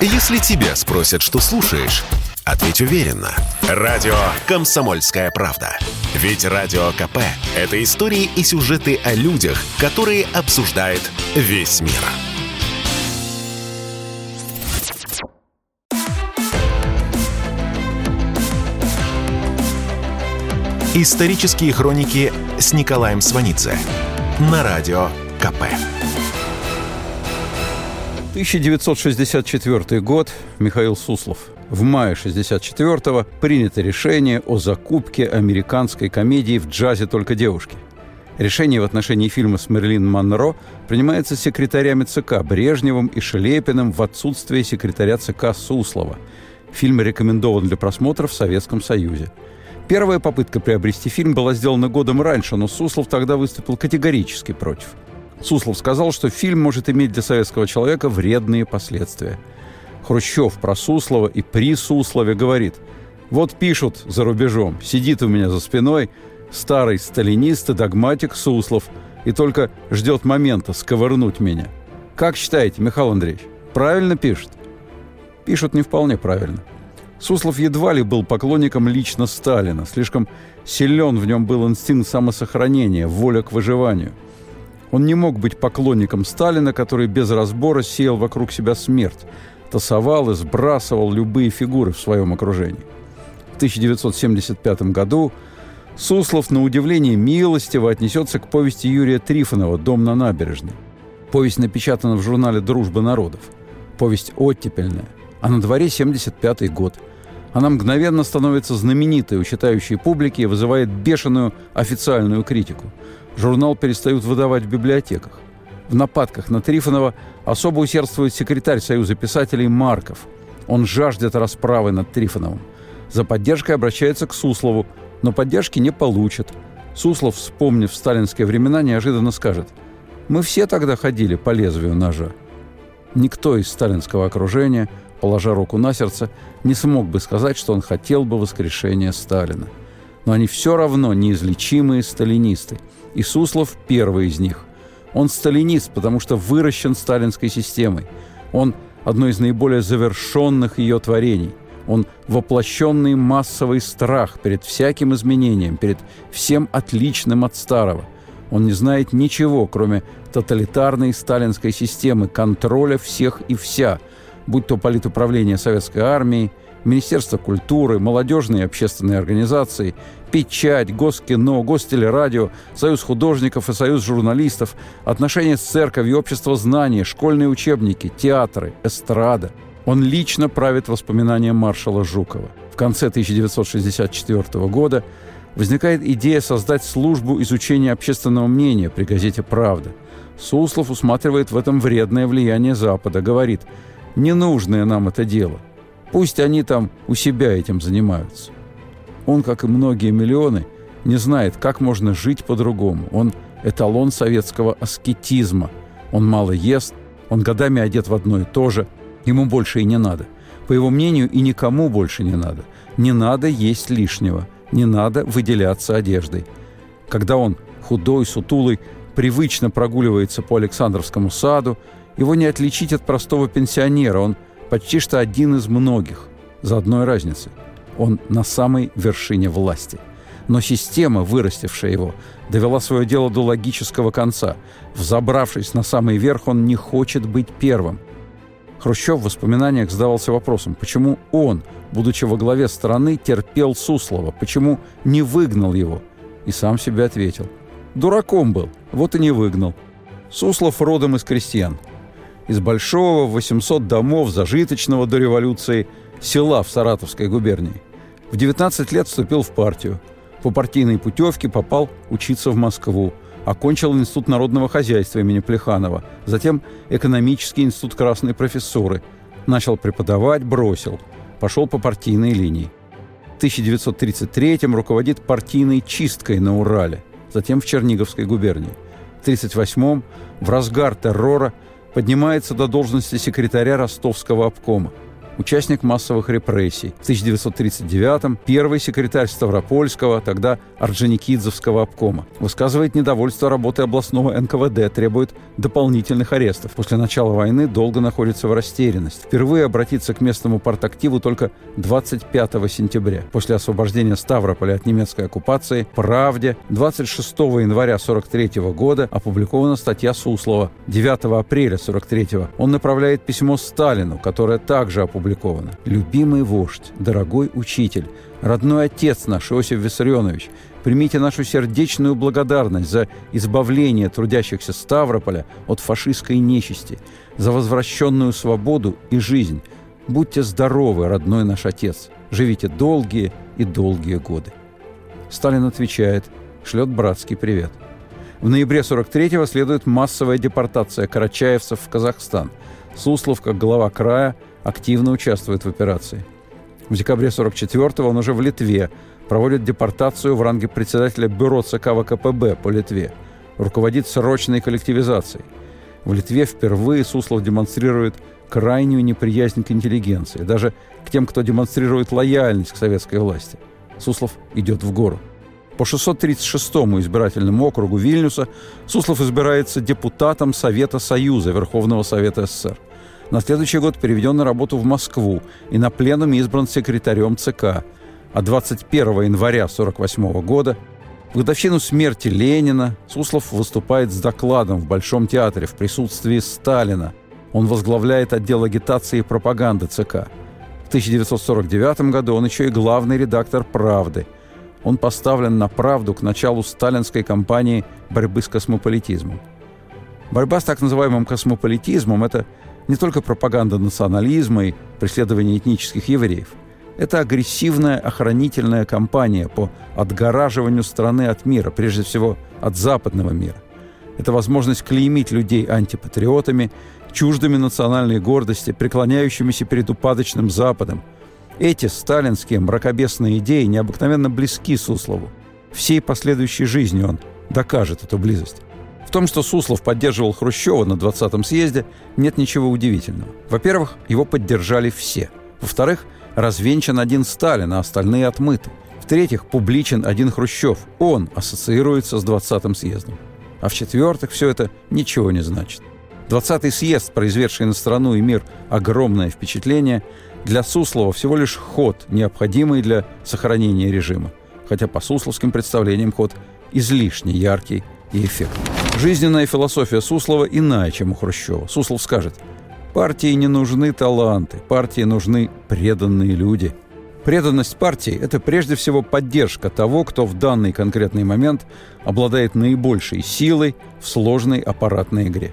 Если тебя спросят, что слушаешь, ответь уверенно. Радио «Комсомольская правда». Ведь Радио КП – это истории и сюжеты о людях, которые обсуждает весь мир. Исторические хроники с Николаем Сванидзе на Радио КП. 1964 год. Михаил Суслов. В мае 64-го принято решение о закупке американской комедии в джазе «Только девушки». Решение в отношении фильма с Мерлин Монро принимается секретарями ЦК Брежневым и Шелепиным в отсутствие секретаря ЦК Суслова. Фильм рекомендован для просмотра в Советском Союзе. Первая попытка приобрести фильм была сделана годом раньше, но Суслов тогда выступил категорически против – Суслов сказал, что фильм может иметь для советского человека вредные последствия. Хрущев про Суслова и при Суслове говорит, «Вот пишут за рубежом, сидит у меня за спиной старый сталинист и догматик Суслов и только ждет момента сковырнуть меня. Как считаете, Михаил Андреевич, правильно пишет?» Пишут не вполне правильно. Суслов едва ли был поклонником лично Сталина. Слишком силен в нем был инстинкт самосохранения, воля к выживанию – он не мог быть поклонником Сталина, который без разбора сеял вокруг себя смерть, тасовал и сбрасывал любые фигуры в своем окружении. В 1975 году Суслов, на удивление милостиво, отнесется к повести Юрия Трифонова «Дом на набережной». Повесть напечатана в журнале «Дружба народов». Повесть оттепельная, а на дворе 75 год. Она мгновенно становится знаменитой у читающей публики и вызывает бешеную официальную критику – журнал перестают выдавать в библиотеках. В нападках на Трифонова особо усердствует секретарь Союза писателей Марков. Он жаждет расправы над Трифоновым. За поддержкой обращается к Суслову, но поддержки не получит. Суслов, вспомнив сталинские времена, неожиданно скажет «Мы все тогда ходили по лезвию ножа». Никто из сталинского окружения, положа руку на сердце, не смог бы сказать, что он хотел бы воскрешения Сталина. Но они все равно неизлечимые сталинисты – и Суслов – первый из них. Он сталинист, потому что выращен сталинской системой. Он – одно из наиболее завершенных ее творений. Он – воплощенный массовый страх перед всяким изменением, перед всем отличным от старого. Он не знает ничего, кроме тоталитарной сталинской системы контроля всех и вся, будь то политуправление советской армии, Министерство культуры, молодежные и общественные организации, печать, Госкино, Гостелерадио, Союз художников и Союз журналистов, отношения с церковью, общество знаний, школьные учебники, театры, эстрада. Он лично правит воспоминанием маршала Жукова. В конце 1964 года возникает идея создать службу изучения общественного мнения при газете «Правда». Суслов усматривает в этом вредное влияние Запада, говорит «ненужное нам это дело». Пусть они там у себя этим занимаются. Он, как и многие миллионы, не знает, как можно жить по-другому. Он эталон советского аскетизма. Он мало ест, он годами одет в одно и то же. Ему больше и не надо. По его мнению, и никому больше не надо. Не надо есть лишнего. Не надо выделяться одеждой. Когда он, худой, сутулый, привычно прогуливается по Александровскому саду, его не отличить от простого пенсионера. Он почти что один из многих, за одной разницей. Он на самой вершине власти. Но система, вырастившая его, довела свое дело до логического конца. Взобравшись на самый верх, он не хочет быть первым. Хрущев в воспоминаниях задавался вопросом, почему он, будучи во главе страны, терпел Суслова, почему не выгнал его? И сам себе ответил. Дураком был, вот и не выгнал. Суслов родом из крестьян из большого 800 домов зажиточного до революции села в Саратовской губернии. В 19 лет вступил в партию. По партийной путевке попал учиться в Москву. Окончил Институт народного хозяйства имени Плеханова. Затем экономический институт красной профессуры. Начал преподавать, бросил. Пошел по партийной линии. В 1933-м руководит партийной чисткой на Урале. Затем в Черниговской губернии. В 1938-м в разгар террора – поднимается до должности секретаря ростовского обкома. Участник массовых репрессий. В 1939-м первый секретарь Ставропольского, тогда Орджоникидзевского обкома. Высказывает недовольство работой областного НКВД, требует дополнительных арестов. После начала войны долго находится в растерянности. Впервые обратиться к местному партактиву только 25 сентября. После освобождения Ставрополя от немецкой оккупации «Правде» 26 января 43 года опубликована статья Суслова. 9 апреля 43 он направляет письмо Сталину, которое также опубликовано. «Любимый вождь, дорогой учитель, родной отец наш Иосиф Виссарионович, примите нашу сердечную благодарность за избавление трудящихся Ставрополя от фашистской нечисти, за возвращенную свободу и жизнь. Будьте здоровы, родной наш отец. Живите долгие и долгие годы». Сталин отвечает, шлет братский привет. В ноябре 43-го следует массовая депортация карачаевцев в Казахстан. Суслов, как глава края, активно участвует в операции. В декабре 44-го он уже в Литве проводит депортацию в ранге председателя бюро ЦК ВКПБ по Литве. Руководит срочной коллективизацией. В Литве впервые Суслов демонстрирует крайнюю неприязнь к интеллигенции, даже к тем, кто демонстрирует лояльность к советской власти. Суслов идет в гору. По 636-му избирательному округу Вильнюса Суслов избирается депутатом Совета Союза Верховного Совета СССр. На следующий год переведен на работу в Москву и на пленуме избран секретарем ЦК. А 21 января 1948 года, в годовщину смерти Ленина, Суслов выступает с докладом в Большом театре в присутствии Сталина. Он возглавляет отдел агитации и пропаганды ЦК. В 1949 году он еще и главный редактор «Правды», он поставлен на правду к началу сталинской кампании борьбы с космополитизмом. Борьба с так называемым космополитизмом – это не только пропаганда национализма и преследование этнических евреев. Это агрессивная охранительная кампания по отгораживанию страны от мира, прежде всего от западного мира. Это возможность клеймить людей антипатриотами, чуждыми национальной гордости, преклоняющимися перед упадочным Западом – эти сталинские мракобесные идеи необыкновенно близки Суслову. Всей последующей жизни он докажет эту близость. В том, что Суслов поддерживал Хрущева на 20-м съезде, нет ничего удивительного. Во-первых, его поддержали все. Во-вторых, развенчан один Сталин, а остальные отмыты. В-третьих, публичен один Хрущев. Он ассоциируется с 20-м съездом. А в-четвертых, все это ничего не значит. 20-й съезд, произведший на страну и мир огромное впечатление, для Суслова всего лишь ход, необходимый для сохранения режима. Хотя по сусловским представлениям ход излишне яркий и эффектный. Жизненная философия Суслова иная, чем у Хрущева. Суслов скажет, партии не нужны таланты, партии нужны преданные люди. Преданность партии – это прежде всего поддержка того, кто в данный конкретный момент обладает наибольшей силой в сложной аппаратной игре.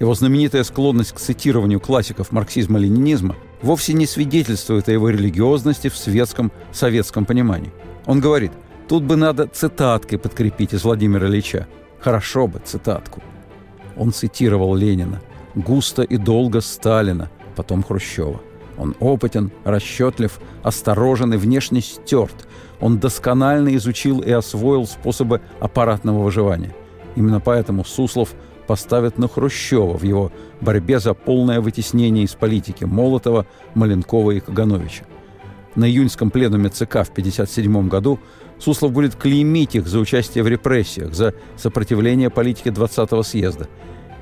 Его знаменитая склонность к цитированию классиков марксизма-ленинизма вовсе не свидетельствует о его религиозности в светском советском понимании. Он говорит, тут бы надо цитаткой подкрепить из Владимира Ильича. Хорошо бы цитатку. Он цитировал Ленина, густо и долго Сталина, потом Хрущева. Он опытен, расчетлив, осторожен и внешне стерт. Он досконально изучил и освоил способы аппаратного выживания. Именно поэтому Суслов поставят на Хрущева в его борьбе за полное вытеснение из политики Молотова, Маленкова и Кагановича. На июньском пленуме ЦК в 1957 году Суслов будет клеймить их за участие в репрессиях, за сопротивление политике 20-го съезда.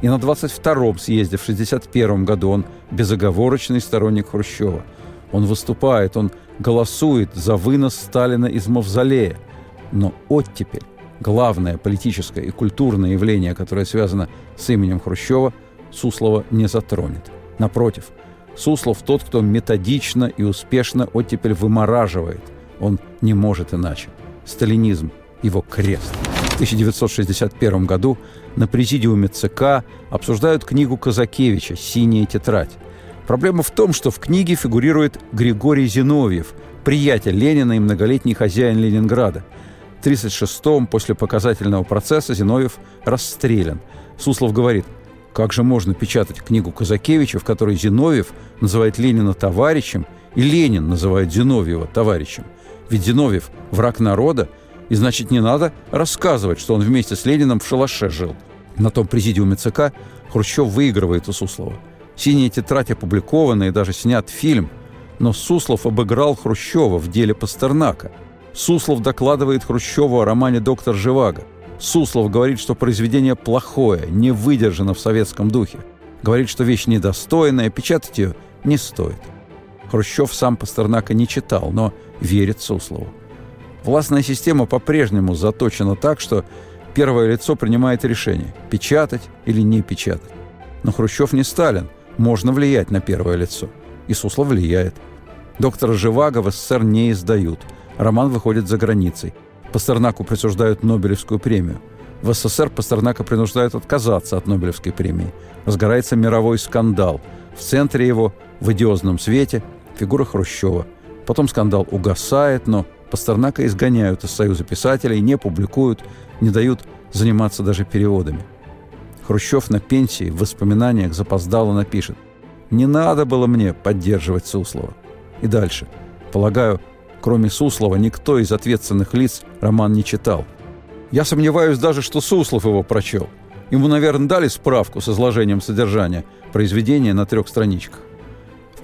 И на 22-м съезде в 1961 году он безоговорочный сторонник Хрущева. Он выступает, он голосует за вынос Сталина из мавзолея. Но оттепель главное политическое и культурное явление, которое связано с именем Хрущева, Суслова не затронет. Напротив, Суслов тот, кто методично и успешно оттепель вымораживает. Он не может иначе. Сталинизм – его крест. В 1961 году на президиуме ЦК обсуждают книгу Казакевича «Синяя тетрадь». Проблема в том, что в книге фигурирует Григорий Зиновьев, приятель Ленина и многолетний хозяин Ленинграда – 1936-м после показательного процесса Зиновьев расстрелян. Суслов говорит, как же можно печатать книгу Казакевича, в которой Зиновьев называет Ленина товарищем, и Ленин называет Зиновьева товарищем? Ведь Зиновьев – враг народа, и значит не надо рассказывать, что он вместе с Лениным в шалаше жил. На том президиуме ЦК Хрущев выигрывает у Суслова. «Синяя тетрадь» опубликована и даже снят фильм. Но Суслов обыграл Хрущева в деле Пастернака. Суслов докладывает Хрущеву о романе «Доктор Живаго». Суслов говорит, что произведение плохое, не выдержано в советском духе. Говорит, что вещь недостойная, печатать ее не стоит. Хрущев сам Пастернака не читал, но верит Суслову. Властная система по-прежнему заточена так, что первое лицо принимает решение – печатать или не печатать. Но Хрущев не Сталин, можно влиять на первое лицо. И Суслов влияет. Доктора Живаго в СССР не издают. Роман выходит за границей. Пастернаку присуждают Нобелевскую премию. В СССР Пастернака принуждают отказаться от Нобелевской премии. Разгорается мировой скандал. В центре его, в идиозном свете, фигура Хрущева. Потом скандал угасает, но Пастернака изгоняют из Союза писателей, не публикуют, не дают заниматься даже переводами. Хрущев на пенсии в воспоминаниях запоздало напишет «Не надо было мне поддерживать Суслова». И дальше. Полагаю, кроме Суслова, никто из ответственных лиц роман не читал. Я сомневаюсь даже, что Суслов его прочел. Ему, наверное, дали справку с изложением содержания произведения на трех страничках.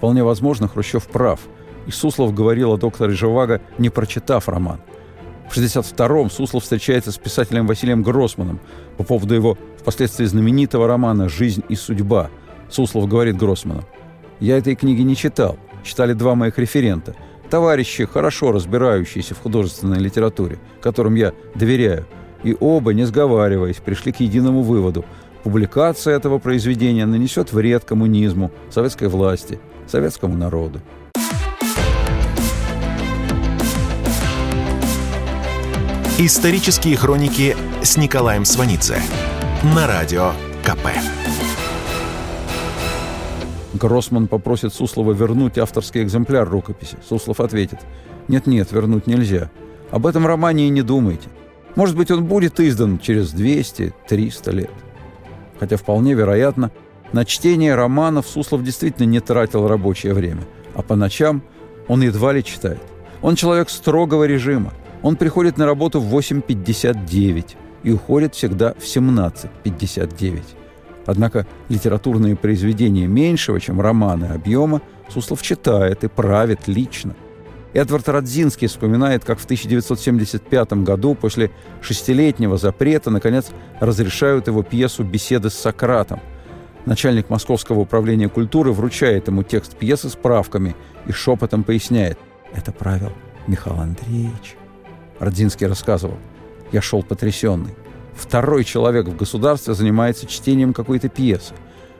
Вполне возможно, Хрущев прав – и Суслов говорил о докторе Живаго, не прочитав роман. В 1962-м Суслов встречается с писателем Василием Гроссманом по поводу его впоследствии знаменитого романа «Жизнь и судьба». Суслов говорит Гроссману, «Я этой книги не читал. Читали два моих референта. Товарищи, хорошо разбирающиеся в художественной литературе, которым я доверяю. И оба, не сговариваясь, пришли к единому выводу. Публикация этого произведения нанесет вред коммунизму, советской власти, советскому народу. Исторические хроники с Николаем Сванидзе на радио КП. Гроссман попросит Суслова вернуть авторский экземпляр рукописи. Суслов ответит, нет-нет, вернуть нельзя. Об этом романе и не думайте. Может быть, он будет издан через 200-300 лет. Хотя вполне вероятно, на чтение романов Суслов действительно не тратил рабочее время, а по ночам он едва ли читает. Он человек строгого режима. Он приходит на работу в 8.59 и уходит всегда в 17.59. Однако литературные произведения меньшего, чем романы объема, Суслов читает и правит лично. Эдвард Радзинский вспоминает, как в 1975 году после шестилетнего запрета наконец разрешают его пьесу «Беседы с Сократом». Начальник Московского управления культуры вручает ему текст пьесы с правками и шепотом поясняет «Это правил Михаил Андреевич». Родзинский рассказывал. Я шел потрясенный. Второй человек в государстве занимается чтением какой-то пьесы.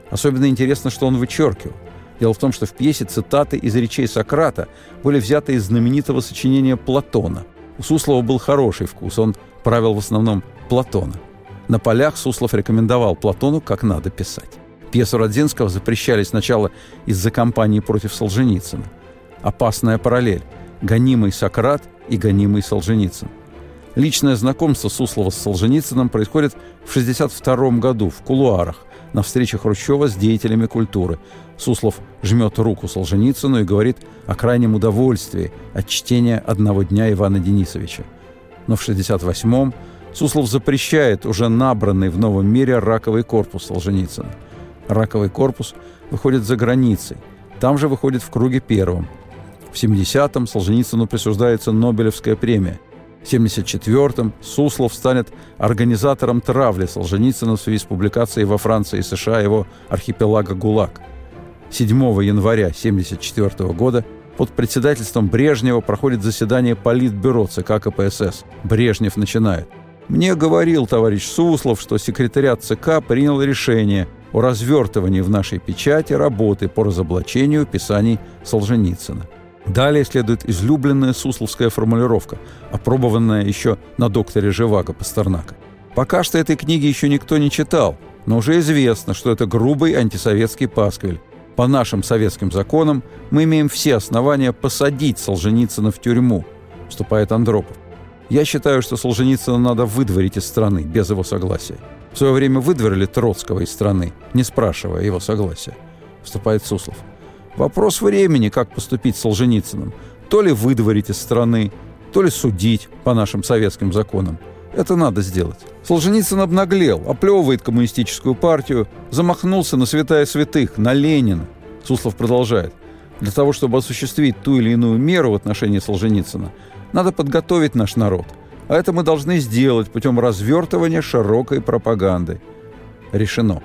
Особенно интересно, что он вычеркивал. Дело в том, что в пьесе цитаты из речей Сократа были взяты из знаменитого сочинения Платона. У Суслова был хороший вкус, он правил в основном Платона. На полях Суслов рекомендовал Платону, как надо писать. Пьесу Родзинского запрещали сначала из-за кампании против Солженицына. Опасная параллель. Гонимый Сократ и гонимый Солженицын. Личное знакомство Суслова с Солженицыным происходит в 1962 году в кулуарах на встрече Хрущева с деятелями культуры. Суслов жмет руку Солженицыну и говорит о крайнем удовольствии от чтения «Одного дня» Ивана Денисовича. Но в 1968-м Суслов запрещает уже набранный в новом мире раковый корпус Солженицына. Раковый корпус выходит за границей. Там же выходит в круге первом – в 70-м Солженицыну присуждается Нобелевская премия. В 74-м Суслов станет организатором травли Солженицына в связи с публикацией во Франции и США его архипелага ГУЛАГ. 7 января 1974 года под председательством Брежнева проходит заседание Политбюро ЦК КПСС. Брежнев начинает. «Мне говорил товарищ Суслов, что секретариат ЦК принял решение о развертывании в нашей печати работы по разоблачению писаний Солженицына. Далее следует излюбленная сусловская формулировка, опробованная еще на докторе Живаго Пастернака. Пока что этой книги еще никто не читал, но уже известно, что это грубый антисоветский пасквиль. По нашим советским законам мы имеем все основания посадить Солженицына в тюрьму, вступает Андропов. Я считаю, что Солженицына надо выдворить из страны без его согласия. В свое время выдворили Троцкого из страны, не спрашивая его согласия. Вступает Суслов. Вопрос времени, как поступить с Солженицыным. То ли выдворить из страны, то ли судить по нашим советским законам. Это надо сделать. Солженицын обнаглел, оплевывает коммунистическую партию, замахнулся на святая святых, на Ленина. Суслов продолжает. Для того, чтобы осуществить ту или иную меру в отношении Солженицына, надо подготовить наш народ. А это мы должны сделать путем развертывания широкой пропаганды. Решено.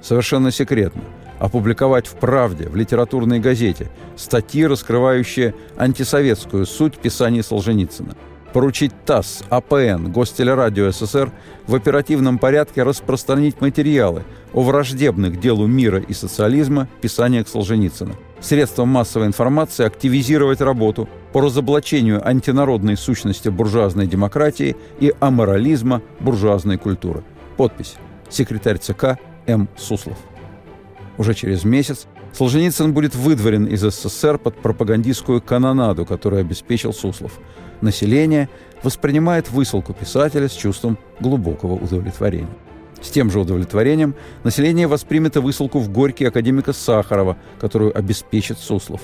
Совершенно секретно. Опубликовать в «Правде», в литературной газете, статьи, раскрывающие антисоветскую суть писаний Солженицына – поручить ТАСС, АПН, Гостелерадио СССР в оперативном порядке распространить материалы о враждебных делу мира и социализма писаниях Солженицына. Средством массовой информации активизировать работу по разоблачению антинародной сущности буржуазной демократии и аморализма буржуазной культуры. Подпись. Секретарь ЦК М. Суслов. Уже через месяц Солженицын будет выдворен из СССР под пропагандистскую канонаду, которую обеспечил Суслов – население воспринимает высылку писателя с чувством глубокого удовлетворения. С тем же удовлетворением население воспримет и высылку в Горький академика Сахарова, которую обеспечит Суслов.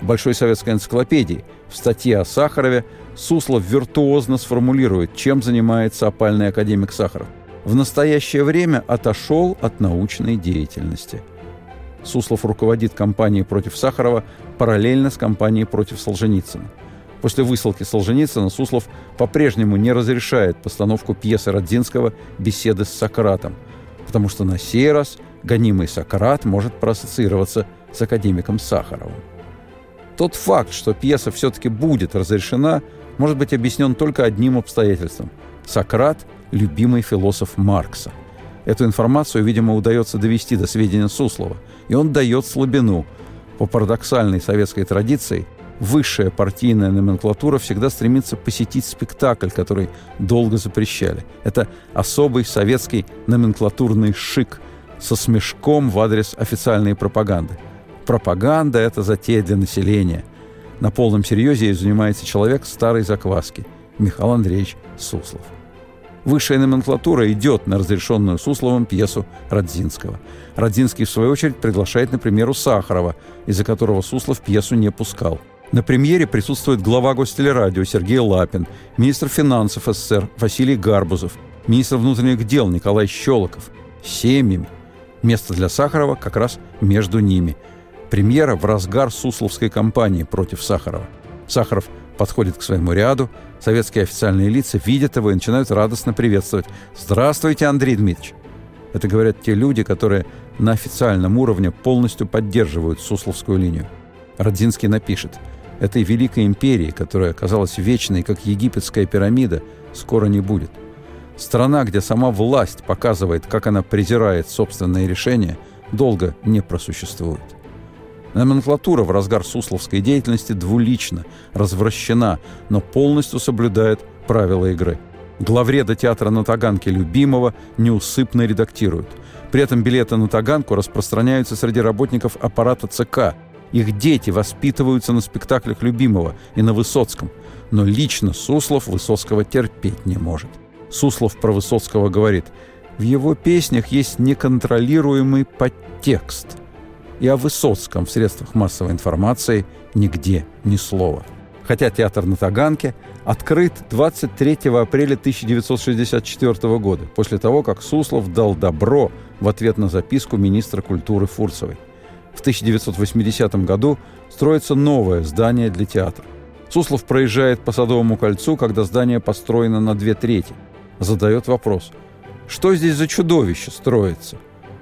В Большой советской энциклопедии в статье о Сахарове Суслов виртуозно сформулирует, чем занимается опальный академик Сахаров. В настоящее время отошел от научной деятельности. Суслов руководит кампанией против Сахарова параллельно с кампанией против Солженицына. После высылки Солженицына Суслов по-прежнему не разрешает постановку пьесы Родзинского «Беседы с Сократом», потому что на сей раз гонимый Сократ может проассоциироваться с академиком Сахаровым. Тот факт, что пьеса все-таки будет разрешена, может быть объяснен только одним обстоятельством. Сократ – любимый философ Маркса. Эту информацию, видимо, удается довести до сведения Суслова, и он дает слабину. По парадоксальной советской традиции – высшая партийная номенклатура всегда стремится посетить спектакль, который долго запрещали. Это особый советский номенклатурный шик со смешком в адрес официальной пропаганды. Пропаганда – это затея для населения. На полном серьезе ей занимается человек старой закваски – Михаил Андреевич Суслов. Высшая номенклатура идет на разрешенную Сусловым пьесу Родзинского. Родзинский, в свою очередь, приглашает, например, у Сахарова, из-за которого Суслов пьесу не пускал – на премьере присутствует глава Гостелерадио Сергей Лапин, министр финансов СССР Василий Гарбузов, министр внутренних дел Николай Щелоков. Семьями. Место для Сахарова как раз между ними. Премьера в разгар Сусловской кампании против Сахарова. Сахаров подходит к своему ряду, советские официальные лица видят его и начинают радостно приветствовать. «Здравствуйте, Андрей Дмитриевич!» Это говорят те люди, которые на официальном уровне полностью поддерживают Сусловскую линию. Родзинский напишет – Этой великой империи, которая оказалась вечной, как египетская пирамида, скоро не будет. Страна, где сама власть показывает, как она презирает собственные решения, долго не просуществует. Номенклатура в разгар сусловской деятельности двулична, развращена, но полностью соблюдает правила игры. Главреда театра на Таганке любимого неусыпно редактируют. При этом билеты на Таганку распространяются среди работников аппарата ЦК – их дети воспитываются на спектаклях любимого и на Высоцком. Но лично Суслов Высоцкого терпеть не может. Суслов про Высоцкого говорит, в его песнях есть неконтролируемый подтекст. И о Высоцком в средствах массовой информации нигде ни слова. Хотя театр на Таганке открыт 23 апреля 1964 года, после того, как Суслов дал добро в ответ на записку министра культуры Фурцевой. В 1980 году строится новое здание для театра. Суслов проезжает по Садовому кольцу, когда здание построено на две трети. Задает вопрос, что здесь за чудовище строится?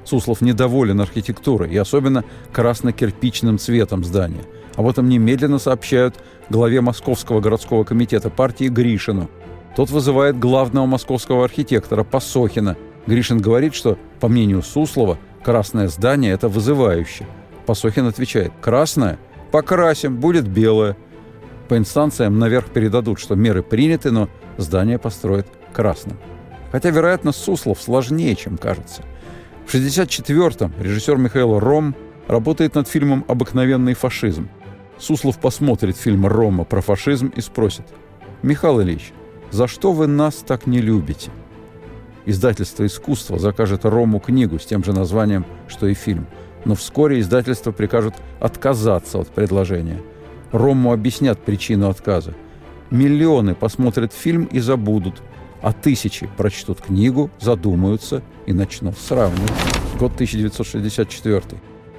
Суслов недоволен архитектурой и особенно красно-кирпичным цветом здания. Об этом немедленно сообщают главе Московского городского комитета партии Гришину. Тот вызывает главного московского архитектора Посохина. Гришин говорит, что, по мнению Суслова, красное здание – это вызывающе. Посохин отвечает, красное? Покрасим, будет белое. По инстанциям наверх передадут, что меры приняты, но здание построят красным. Хотя, вероятно, Суслов сложнее, чем кажется. В 1964-м режиссер Михаил Ром работает над фильмом «Обыкновенный фашизм». Суслов посмотрит фильм Рома про фашизм и спросит, «Михаил Ильич, за что вы нас так не любите?» Издательство «Искусство» закажет Рому книгу с тем же названием, что и фильм – но вскоре издательство прикажут отказаться от предложения. Рому объяснят причину отказа. Миллионы посмотрят фильм и забудут, а тысячи прочтут книгу, задумаются и начнут сравнивать. Год 1964.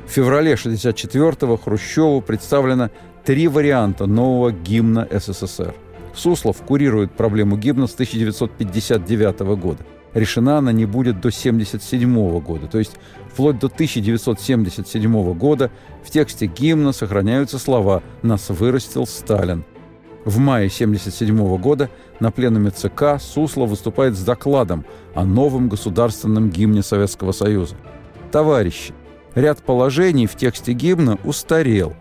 В феврале 1964-го Хрущеву представлено три варианта нового гимна СССР. Суслов курирует проблему гимна с 1959 года. Решена она не будет до 1977 года, то есть вплоть до 1977 года в тексте гимна сохраняются слова «Нас вырастил Сталин». В мае 1977 года на пленуме ЦК Суслов выступает с докладом о новом государственном гимне Советского Союза. Товарищи, ряд положений в тексте гимна устарел.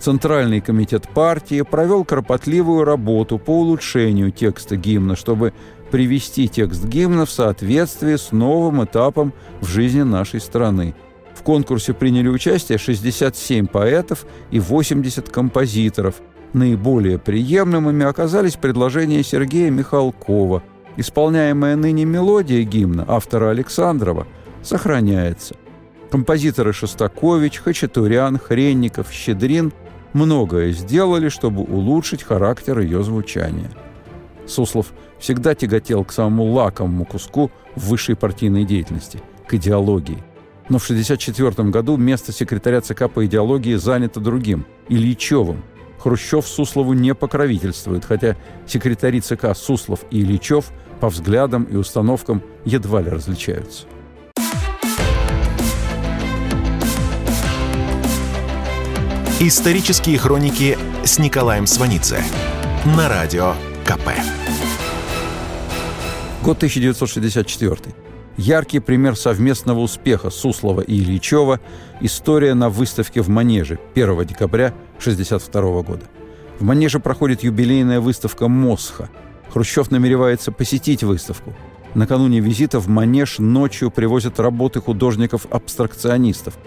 Центральный комитет партии провел кропотливую работу по улучшению текста гимна, чтобы привести текст гимна в соответствие с новым этапом в жизни нашей страны. В конкурсе приняли участие 67 поэтов и 80 композиторов. Наиболее приемлемыми оказались предложения Сергея Михалкова. Исполняемая ныне мелодия гимна автора Александрова сохраняется. Композиторы Шостакович, Хачатурян, Хренников, Щедрин многое сделали, чтобы улучшить характер ее звучания. Суслов всегда тяготел к самому лакомому куску высшей партийной деятельности – к идеологии. Но в 1964 году место секретаря ЦК по идеологии занято другим – Ильичевым. Хрущев Суслову не покровительствует, хотя секретари ЦК Суслов и Ильичев по взглядам и установкам едва ли различаются. Исторические хроники с Николаем Сванидзе на радио КП. Год 1964. Яркий пример совместного успеха Суслова и Ильичева – история на выставке в Манеже 1 декабря 1962 года. В Манеже проходит юбилейная выставка «Мосха». Хрущев намеревается посетить выставку. Накануне визита в Манеж ночью привозят работы художников-абстракционистов.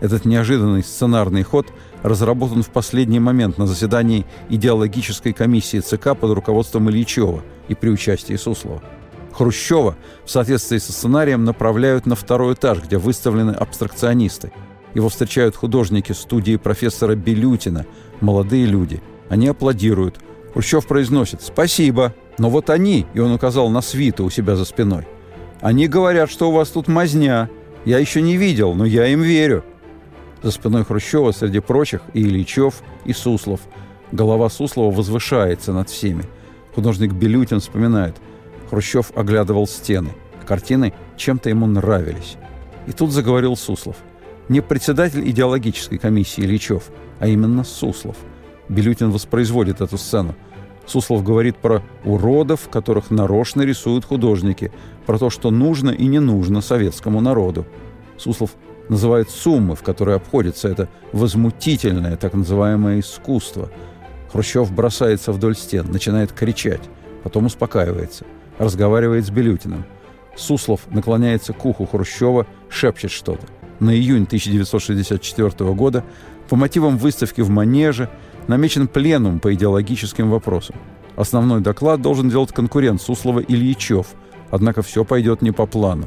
Этот неожиданный сценарный ход разработан в последний момент на заседании идеологической комиссии ЦК под руководством Ильичева и при участии Суслова. Хрущева в соответствии со сценарием направляют на второй этаж, где выставлены абстракционисты. Его встречают художники студии профессора Белютина, молодые люди. Они аплодируют. Хрущев произносит «Спасибо». Но вот они, и он указал на свиту у себя за спиной, они говорят, что у вас тут мазня. Я еще не видел, но я им верю. За спиной Хрущева среди прочих и Ильичев, и Суслов. Голова Суслова возвышается над всеми. Художник Белютин вспоминает. Хрущев оглядывал стены. Картины чем-то ему нравились. И тут заговорил Суслов. Не председатель идеологической комиссии Ильичев, а именно Суслов. Белютин воспроизводит эту сцену. Суслов говорит про уродов, которых нарочно рисуют художники, про то, что нужно и не нужно советскому народу. Суслов называет суммы, в которые обходится это возмутительное так называемое искусство. Хрущев бросается вдоль стен, начинает кричать, потом успокаивается – разговаривает с Белютиным. Суслов наклоняется к уху Хрущева, шепчет что-то. На июнь 1964 года по мотивам выставки в Манеже намечен пленум по идеологическим вопросам. Основной доклад должен делать конкурент Суслова Ильичев, однако все пойдет не по плану.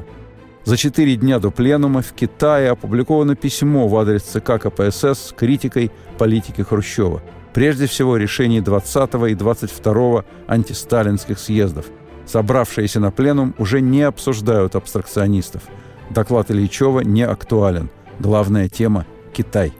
За четыре дня до пленума в Китае опубликовано письмо в адрес ЦК КПСС с критикой политики Хрущева. Прежде всего, решений 20 и 22 антисталинских съездов – Собравшиеся на пленум уже не обсуждают абстракционистов. Доклад Ильичева не актуален. Главная тема – Китай.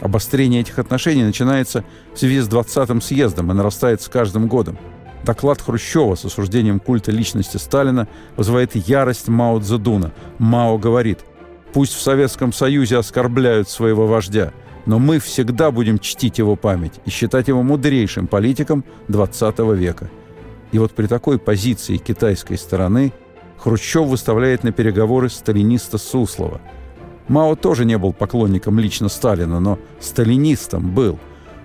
Обострение этих отношений начинается в связи с 20-м съездом и нарастает с каждым годом. Доклад Хрущева с осуждением культа личности Сталина вызывает ярость Мао Цзэдуна. Мао говорит, «Пусть в Советском Союзе оскорбляют своего вождя, но мы всегда будем чтить его память и считать его мудрейшим политиком XX века». И вот при такой позиции китайской стороны Хрущев выставляет на переговоры сталиниста Суслова. Мао тоже не был поклонником лично Сталина, но сталинистом был.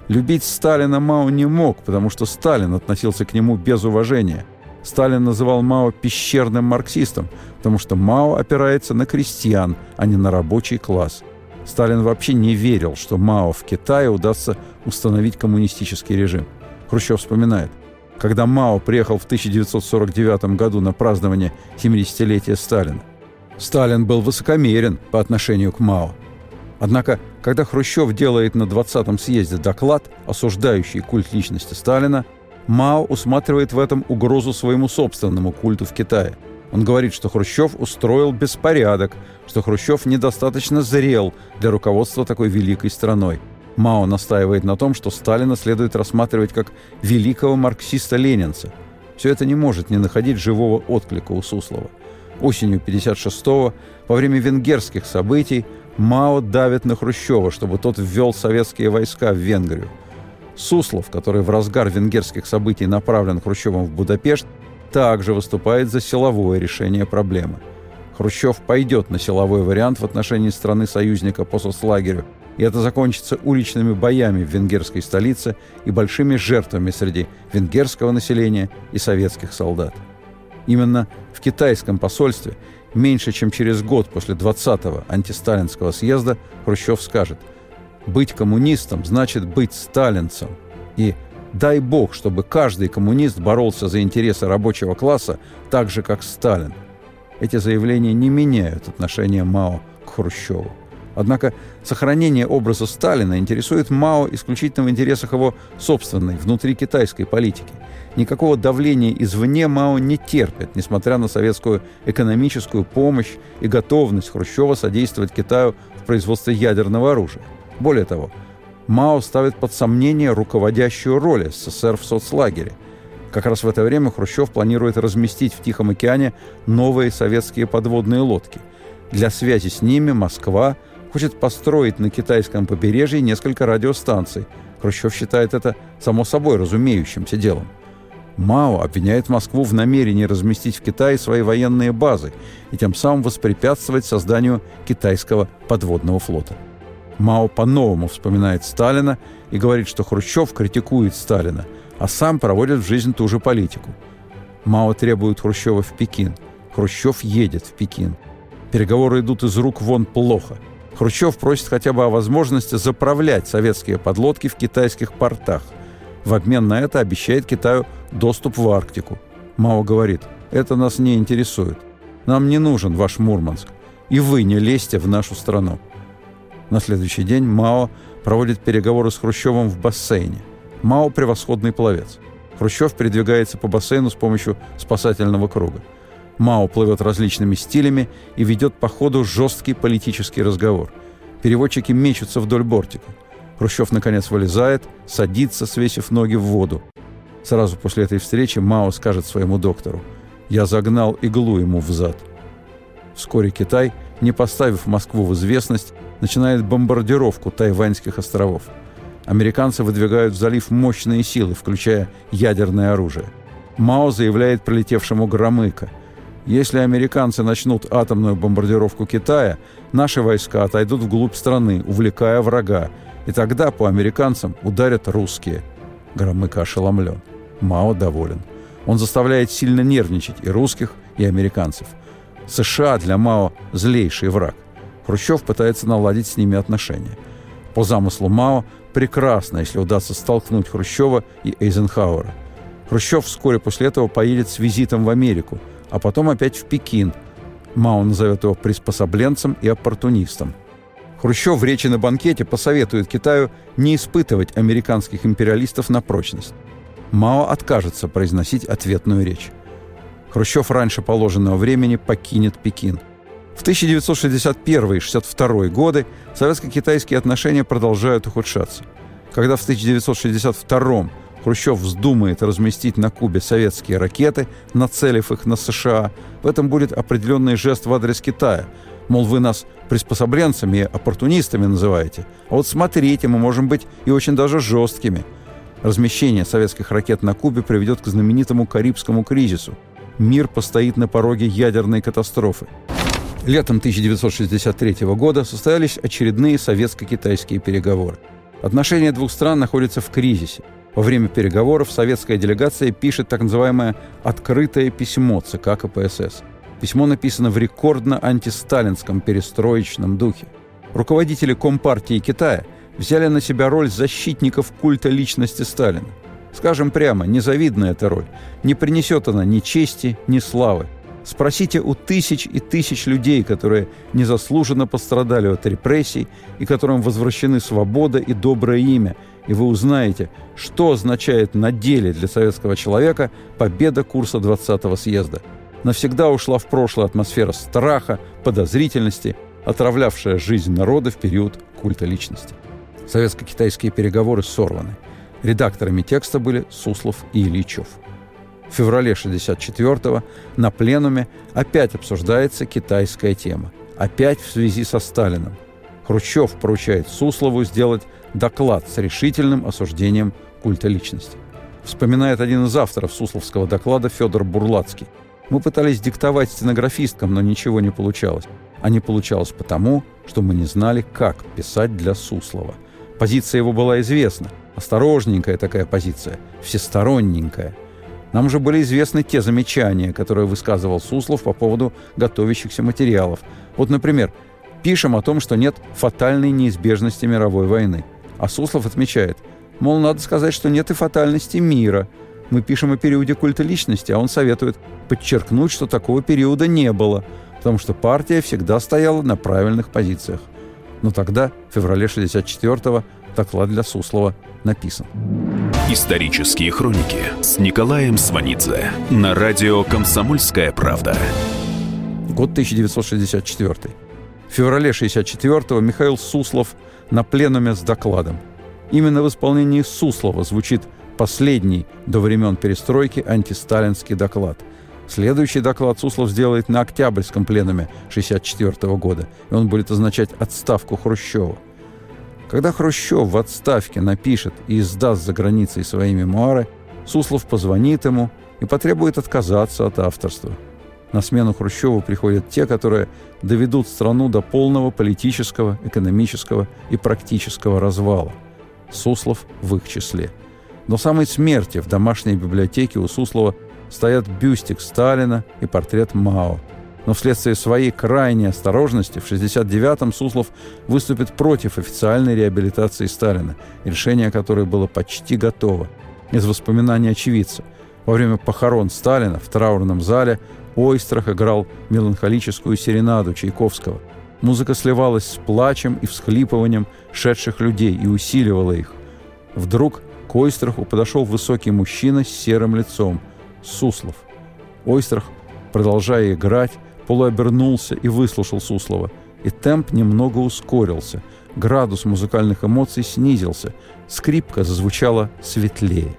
Любить Сталина Мао не мог, потому что Сталин относился к нему без уважения. Сталин называл Мао пещерным марксистом, потому что Мао опирается на крестьян, а не на рабочий класс. Сталин вообще не верил, что Мао в Китае удастся установить коммунистический режим. Хрущев вспоминает – когда Мао приехал в 1949 году на празднование 70-летия Сталина. Сталин был высокомерен по отношению к Мао. Однако, когда Хрущев делает на 20-м съезде доклад, осуждающий культ личности Сталина, Мао усматривает в этом угрозу своему собственному культу в Китае. Он говорит, что Хрущев устроил беспорядок, что Хрущев недостаточно зрел для руководства такой великой страной. Мао настаивает на том, что Сталина следует рассматривать как великого марксиста-ленинца. Все это не может не находить живого отклика у Суслова. Осенью 56-го, во время венгерских событий, Мао давит на Хрущева, чтобы тот ввел советские войска в Венгрию. Суслов, который в разгар венгерских событий направлен Хрущевым в Будапешт, также выступает за силовое решение проблемы. Хрущев пойдет на силовой вариант в отношении страны-союзника по соцлагерю, и это закончится уличными боями в венгерской столице и большими жертвами среди венгерского населения и советских солдат. Именно в китайском посольстве меньше чем через год после 20-го антисталинского съезда Хрущев скажет «Быть коммунистом значит быть сталинцем» и Дай бог, чтобы каждый коммунист боролся за интересы рабочего класса так же, как Сталин. Эти заявления не меняют отношение Мао к Хрущеву. Однако сохранение образа Сталина интересует Мао исключительно в интересах его собственной, внутри китайской политики. Никакого давления извне Мао не терпит, несмотря на советскую экономическую помощь и готовность Хрущева содействовать Китаю в производстве ядерного оружия. Более того, Мао ставит под сомнение руководящую роль СССР в соцлагере. Как раз в это время Хрущев планирует разместить в Тихом океане новые советские подводные лодки. Для связи с ними Москва хочет построить на китайском побережье несколько радиостанций. Хрущев считает это само собой разумеющимся делом. Мао обвиняет Москву в намерении разместить в Китае свои военные базы и тем самым воспрепятствовать созданию китайского подводного флота. Мао по-новому вспоминает Сталина и говорит, что Хрущев критикует Сталина, а сам проводит в жизнь ту же политику. Мао требует Хрущева в Пекин. Хрущев едет в Пекин. Переговоры идут из рук вон плохо. Хрущев просит хотя бы о возможности заправлять советские подлодки в китайских портах. В обмен на это обещает Китаю доступ в Арктику. Мао говорит, это нас не интересует. Нам не нужен ваш Мурманск. И вы не лезьте в нашу страну. На следующий день Мао проводит переговоры с Хрущевым в бассейне. Мао – превосходный пловец. Хрущев передвигается по бассейну с помощью спасательного круга. Мао плывет различными стилями и ведет по ходу жесткий политический разговор. Переводчики мечутся вдоль бортика. Хрущев, наконец, вылезает, садится, свесив ноги в воду. Сразу после этой встречи Мао скажет своему доктору «Я загнал иглу ему в зад». Вскоре Китай, не поставив Москву в известность, начинает бомбардировку Тайваньских островов. Американцы выдвигают в залив мощные силы, включая ядерное оружие. Мао заявляет прилетевшему Громыко. Если американцы начнут атомную бомбардировку Китая, наши войска отойдут вглубь страны, увлекая врага, и тогда по американцам ударят русские. Громыко ошеломлен. Мао доволен. Он заставляет сильно нервничать и русских, и американцев. США для Мао – злейший враг. Хрущев пытается наладить с ними отношения. По замыслу Мао, прекрасно, если удастся столкнуть Хрущева и Эйзенхауэра. Хрущев вскоре после этого поедет с визитом в Америку, а потом опять в Пекин. Мао назовет его приспособленцем и оппортунистом. Хрущев в речи на банкете посоветует Китаю не испытывать американских империалистов на прочность. Мао откажется произносить ответную речь. Хрущев раньше положенного времени покинет Пекин – в 1961-62 годы советско-китайские отношения продолжают ухудшаться. Когда в 1962 Хрущев вздумает разместить на Кубе советские ракеты, нацелив их на США, в этом будет определенный жест в адрес Китая. Мол, вы нас приспособленцами и оппортунистами называете. А вот смотрите, мы можем быть и очень даже жесткими. Размещение советских ракет на Кубе приведет к знаменитому Карибскому кризису. Мир постоит на пороге ядерной катастрофы. Летом 1963 года состоялись очередные советско-китайские переговоры. Отношения двух стран находятся в кризисе. Во время переговоров советская делегация пишет так называемое «открытое письмо» ЦК КПСС. Письмо написано в рекордно антисталинском перестроечном духе. Руководители Компартии Китая взяли на себя роль защитников культа личности Сталина. Скажем прямо, незавидная эта роль. Не принесет она ни чести, ни славы. Спросите у тысяч и тысяч людей, которые незаслуженно пострадали от репрессий и которым возвращены свобода и доброе имя, и вы узнаете, что означает на деле для советского человека победа курса 20-го съезда. навсегда ушла в прошлое атмосфера страха, подозрительности, отравлявшая жизнь народа в период культа личности. Советско-китайские переговоры сорваны. Редакторами текста были Суслов и Ильичев. В феврале 1964-го на пленуме опять обсуждается китайская тема. Опять в связи со Сталиным. Хрущев поручает Суслову сделать доклад с решительным осуждением культа личности. Вспоминает один из авторов Сусловского доклада Федор Бурлацкий. Мы пытались диктовать стенографисткам, но ничего не получалось. А не получалось потому, что мы не знали, как писать для Суслова. Позиция его была известна. Осторожненькая такая позиция, всесторонненькая. Нам уже были известны те замечания, которые высказывал Суслов по поводу готовящихся материалов. Вот, например, пишем о том, что нет фатальной неизбежности мировой войны. А Суслов отмечает, мол, надо сказать, что нет и фатальности мира – мы пишем о периоде культа личности, а он советует подчеркнуть, что такого периода не было, потому что партия всегда стояла на правильных позициях. Но тогда, в феврале 64-го, доклад для Суслова написан. Исторические хроники с Николаем Сванидзе на радио «Комсомольская правда». Год 1964. В феврале 64-го Михаил Суслов на пленуме с докладом. Именно в исполнении Суслова звучит последний до времен перестройки антисталинский доклад. Следующий доклад Суслов сделает на Октябрьском пленуме 1964 года, и он будет означать отставку Хрущева. Когда Хрущев в отставке напишет и издаст за границей свои мемуары, Суслов позвонит ему и потребует отказаться от авторства. На смену Хрущеву приходят те, которые доведут страну до полного политического, экономического и практического развала. Суслов в их числе – до самой смерти в домашней библиотеке у Суслова стоят бюстик Сталина и портрет Мао. Но вследствие своей крайней осторожности в 1969-м Суслов выступит против официальной реабилитации Сталина, решение которой было почти готово. Из воспоминаний очевидца. Во время похорон Сталина в траурном зале Ойстрах играл меланхолическую серенаду Чайковского. Музыка сливалась с плачем и всхлипыванием шедших людей и усиливала их. Вдруг к Ойстраху подошел высокий мужчина с серым лицом, Суслов. Ойстрах, продолжая играть, полуобернулся и выслушал Суслова. И темп немного ускорился. Градус музыкальных эмоций снизился. Скрипка зазвучала светлее.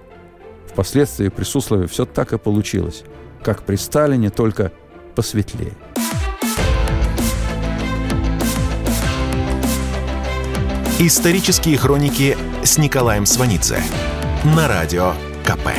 Впоследствии при Суслове все так и получилось. Как при Сталине, только посветлее. Исторические хроники с Николаем Сванидзе на радио КП.